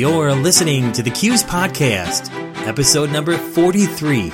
You're listening to the CUES Podcast, episode number 43.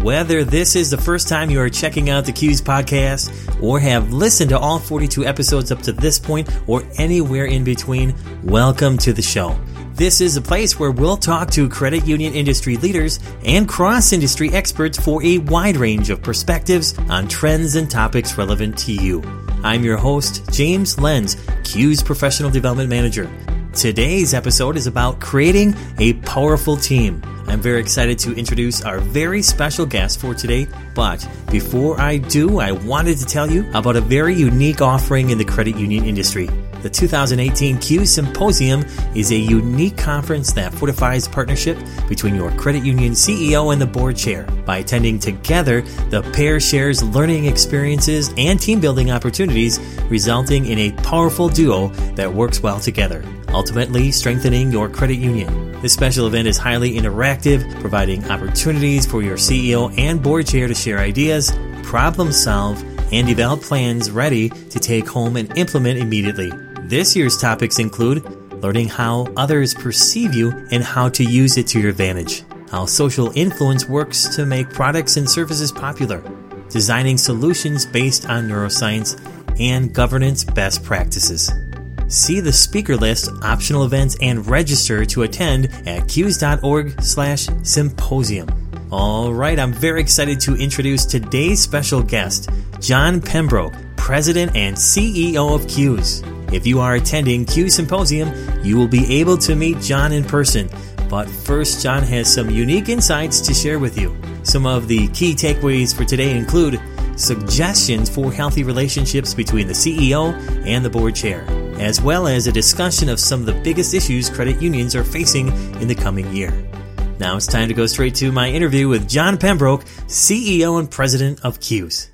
Whether this is the first time you are checking out the CUES podcast or have listened to all 42 episodes up to this point or anywhere in between, welcome to the show. This is a place where we'll talk to credit union industry leaders and cross industry experts for a wide range of perspectives on trends and topics relevant to you. I'm your host, James Lenz, CUES Professional Development Manager. Today's episode is about creating a powerful team. I'm very excited to introduce our very special guest for today. But before I do, I wanted to tell you about a very unique offering in the credit union industry. The 2018 CUES Symposium is a unique conference that fortifies partnership between your credit union CEO and the board chair. By attending together, the pair shares learning experiences and team building opportunities, resulting in a powerful duo that works well together, ultimately strengthening your credit union. This special event is highly interactive, providing opportunities for your CEO and board chair to share ideas, problem solve, and develop plans ready to take home and implement immediately. This year's topics include learning how others perceive you and how to use it to your advantage, how social influence works to make products and services popular, designing solutions based on neuroscience, and governance best practices. See the speaker list, optional events, and register to attend at cues.org slash symposium. All right, I'm very excited to introduce today's special guest, John Pembroke, President and CEO of CUES. If you are attending CUES Symposium, you will be able to meet John in person. But first, John has some unique insights to share with you. Some of the key takeaways for today include suggestions for healthy relationships between the CEO and the board chair, as well as a discussion of some of the biggest issues credit unions are facing in the coming year. Now it's time to go straight to my interview with John Pembroke, CEO and President of CUES.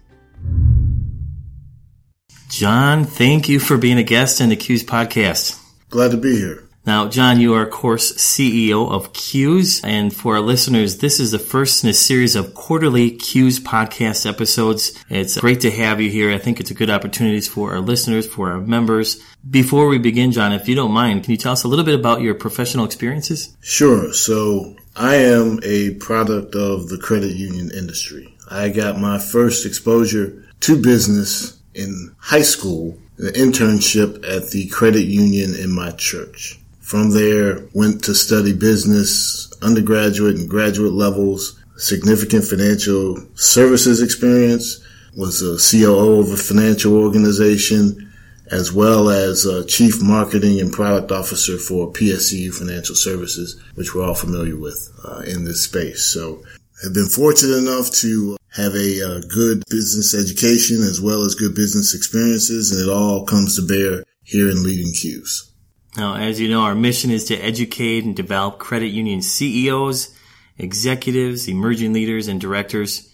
John, thank you for being a guest in the CUES podcast. Glad to be here. Now, John, you are, of course, CEO of CUES. And for our listeners, this is the first in a series of quarterly CUES podcast episodes. It's great to have you here. I think it's a good opportunity for our listeners, for our members. Before we begin, John, if you don't mind, can you tell us a little bit about your professional experiences? Sure. So I am a product of the credit union industry. I got my first exposure to business in high school, an internship at the credit union in my church. From there, went to study business, undergraduate and graduate levels, significant financial services experience, was a COO of a financial organization, as well as a chief marketing and product officer for PSCU Financial Services, which we're all familiar with uh, in this space. So have been fortunate enough to have a uh, good business education as well as good business experiences, and it all comes to bear here in Leading CUES. Now, as you know, our mission is to educate and develop credit union CEOs, executives, emerging leaders, and directors.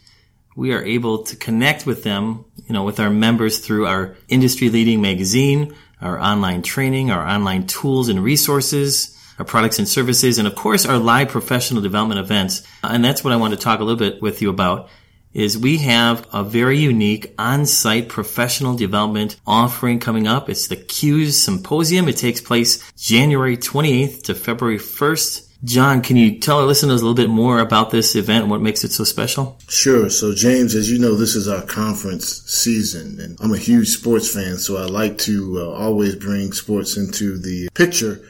We are able to connect with them, you know, with our members through our industry leading magazine, our online training, our online tools and resources, our products and services, and of course our live professional development events. And that's what I want to talk a little bit with you about is we have a very unique on-site professional development offering coming up. It's the CUES Symposium. It takes place January 28th to February 1st. John, can you tell our listeners a little bit more about this event and what makes it so special? Sure. So, James, as you know, this is our conference season, and I'm a huge sports fan, so I like to uh, always bring sports into the picture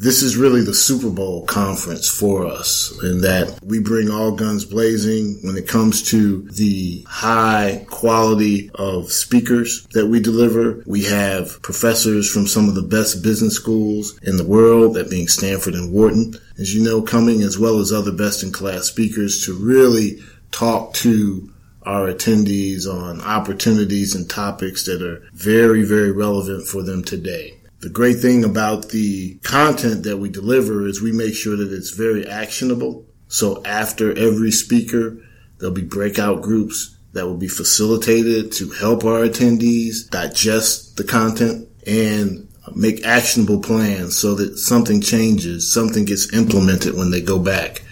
this is really the Super Bowl conference for us in that we bring all guns blazing when it comes to the high quality of speakers that we deliver. We have professors from some of the best business schools in the world, that being Stanford and Wharton, as you know, coming as well as other best in class speakers to really talk to our attendees on opportunities and topics that are very, very relevant for them today. The great thing about the content that we deliver is we make sure that it's very actionable. So after every speaker, there'll be breakout groups that will be facilitated to help our attendees digest the content and make actionable plans so that something changes, something gets implemented when they go back.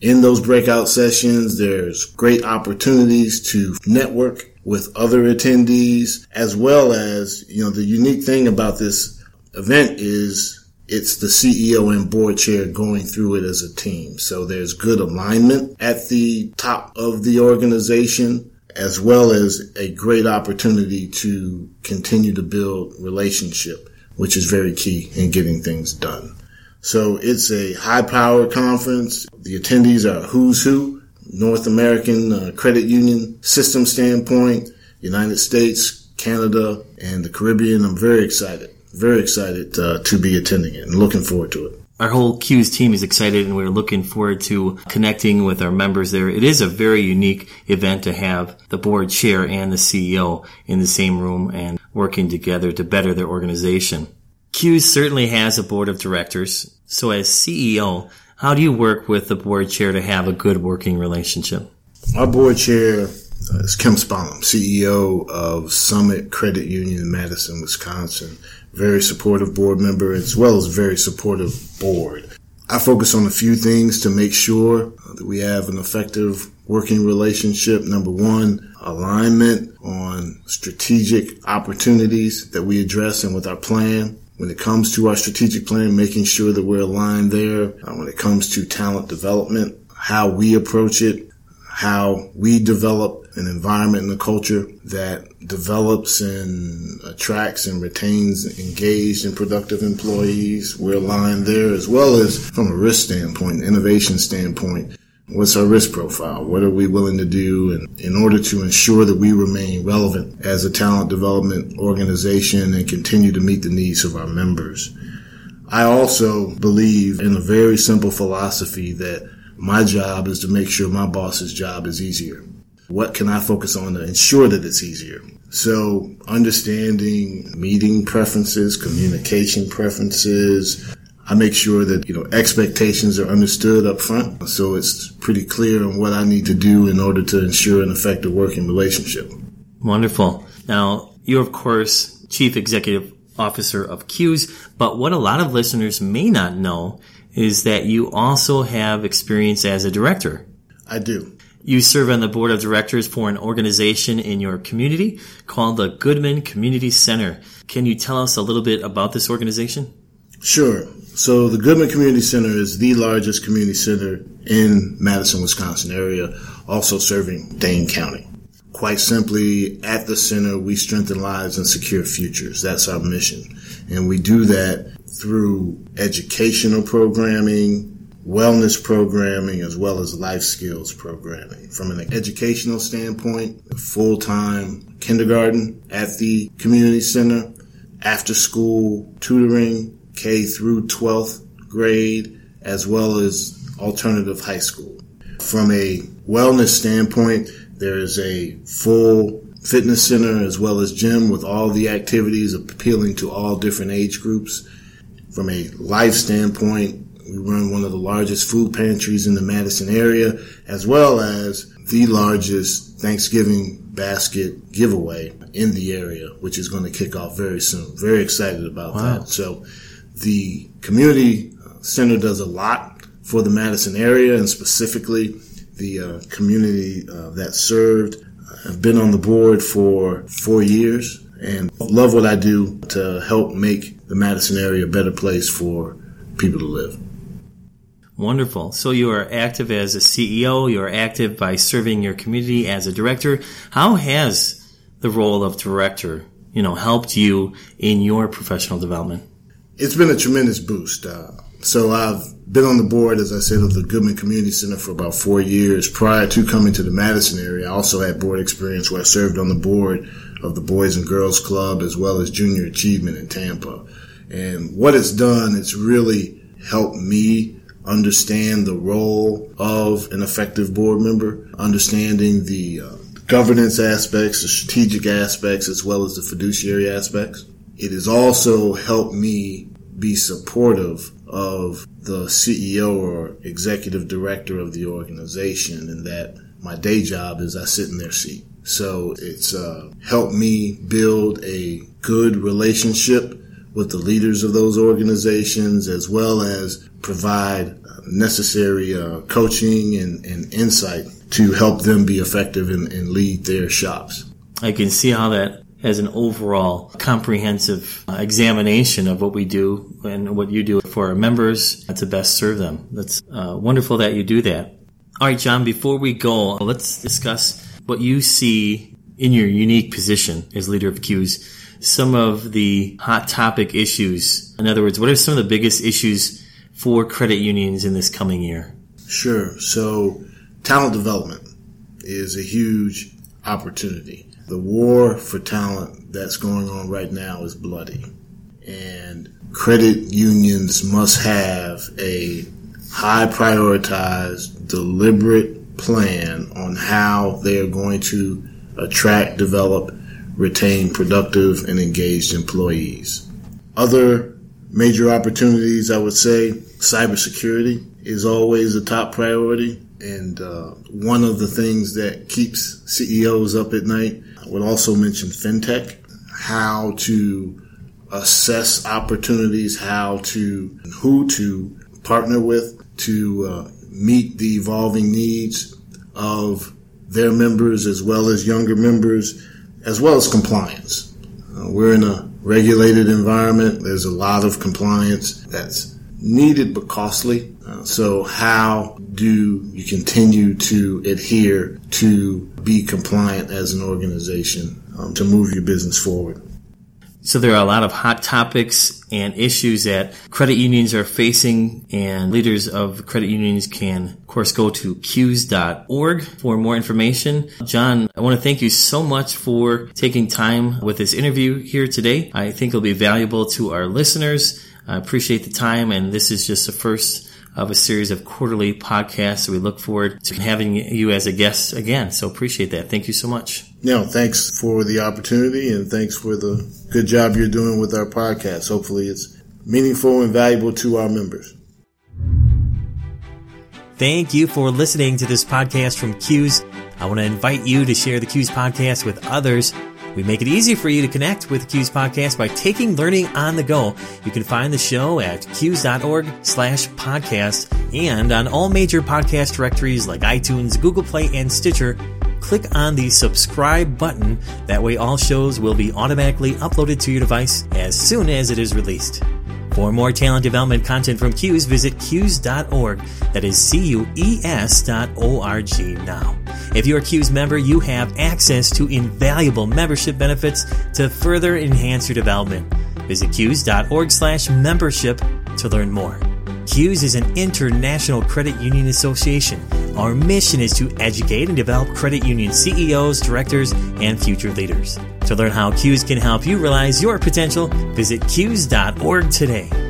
In those breakout sessions, there's great opportunities to network with other attendees, as well as, you know, the unique thing about this event is it's the CEO and board chair going through it as a team. So there's good alignment at the top of the organization, as well as a great opportunity to continue to build relationship, which is very key in getting things done. So it's a high power conference. The attendees are who's who, North American uh, credit union system standpoint, United States, Canada, and the Caribbean. I'm very excited, very excited uh, to be attending it and looking forward to it. Our whole CUES team is excited and we're looking forward to connecting with our members there. It is a very unique event to have the board chair and the CEO in the same room and working together to better their organization. CUES certainly has a board of directors. So as CEO, how do you work with the board chair to have a good working relationship? Our board chair is Kim Sponem, CEO of Summit Credit Union in Madison, Wisconsin. Very supportive board member as well as very supportive board. I focus on a few things to make sure that we have an effective working relationship. Number one, alignment on strategic opportunities that we address and with our plan when it comes to our strategic plan, making sure that we're aligned there. Uh, when it comes to talent development, how we approach it, how we develop an environment and a culture that develops and attracts and retains engaged and productive employees. We're aligned there as well as from a risk standpoint, innovation standpoint. What's our risk profile? What are we willing to do in, in order to ensure that we remain relevant as a talent development organization and continue to meet the needs of our members? I also believe in a very simple philosophy that my job is to make sure my boss's job is easier. What can I focus on to ensure that it's easier? So understanding meeting preferences, communication preferences, I make sure that, you know, expectations are understood up front. So it's pretty clear on what I need to do in order to ensure an effective working relationship. Wonderful. Now, you're, of course, Chief Executive Officer of CUES, but what a lot of listeners may not know is that you also have experience as a director. I do. You serve on the board of directors for an organization in your community called the Goodman Community Center. Can you tell us a little bit about this organization? Sure. So the Goodman Community Center is the largest community center in Madison, Wisconsin area, also serving Dane County. Quite simply, at the center, we strengthen lives and secure futures. That's our mission. And we do that through educational programming, wellness programming, as well as life skills programming. From an educational standpoint, full time kindergarten at the community center, after school tutoring, K through 12th grade, as well as alternative high school. From a wellness standpoint, there is a full fitness center as well as gym with all the activities appealing to all different age groups. From a life standpoint, we run one of the largest food pantries in the Madison area, as well as the largest Thanksgiving basket giveaway in the area, which is going to kick off very soon. Very excited about wow. that. So the community center does a lot for the Madison area and specifically the uh, community uh, that served. I've been on the board for four years and love what I do to help make the Madison area a better place for people to live. Wonderful. So you are active as a CEO, you are active by serving your community as a director. How has the role of director, you know, helped you in your professional development? It's been a tremendous boost. Uh, so I've been on the board, as I said, of the Goodman Community Center for about four years. Prior to coming to the Madison area, I also had board experience where I served on the board of the Boys and Girls Club as well as Junior Achievement in Tampa. And what it's done, it's really helped me understand the role of an effective board member, understanding the uh, governance aspects, the strategic aspects, as well as the fiduciary aspects. It has also helped me be supportive of the CEO or executive director of the organization and that my day job is I sit in their seat. So it's uh, helped me build a good relationship with the leaders of those organizations as well as provide necessary uh, coaching and, and, insight to help them be effective and, and lead their shops. I can see how that as an overall comprehensive uh, examination of what we do and what you do for our members to best serve them. That's uh, wonderful that you do that. All right, John, before we go, let's discuss what you see in your unique position as leader of CUES, some of the hot topic issues. In other words, what are some of the biggest issues for credit unions in this coming year? Sure. So, talent development is a huge opportunity. The war for talent that's going on right now is bloody. And credit unions must have a high prioritized, deliberate plan on how they are going to attract, develop, retain productive and engaged employees. Other major opportunities, I would say, cybersecurity is always a top priority. And uh, one of the things that keeps CEOs up at night, I would also mention fintech, how to assess opportunities, how to, who to partner with to uh, meet the evolving needs of their members as well as younger members, as well as compliance. Uh, we're in a regulated environment. There's a lot of compliance that's needed but costly. Uh, so how do you continue to adhere to be compliant as an organization um, to move your business forward? So there are a lot of hot topics and issues that credit unions are facing and leaders of credit unions can, of course, go to cues.org for more information. John, I want to thank you so much for taking time with this interview here today. I think it'll be valuable to our listeners. I appreciate the time and this is just the first of a series of quarterly podcasts. We look forward to having you as a guest again. So appreciate that. Thank you so much. No, thanks for the opportunity and thanks for the good job you're doing with our podcast. Hopefully it's meaningful and valuable to our members. Thank you for listening to this podcast from CUES. I want to invite you to share the CUES podcast with others we make it easy for you to connect with CUES podcast by taking learning on the go. You can find the show at cues.org slash podcast and on all major podcast directories like iTunes, Google Play, and Stitcher. Click on the subscribe button. That way all shows will be automatically uploaded to your device as soon as it is released. For more talent development content from CUES, visit cues.org. That is C-U-E-S dot O-R-G now. If you're a CUES member, you have access to invaluable membership benefits to further enhance your development. Visit cues.org slash membership to learn more. CUES is an international credit union association. Our mission is to educate and develop credit union CEOs, directors, and future leaders. To learn how CUES can help you realize your potential, visit cues.org today.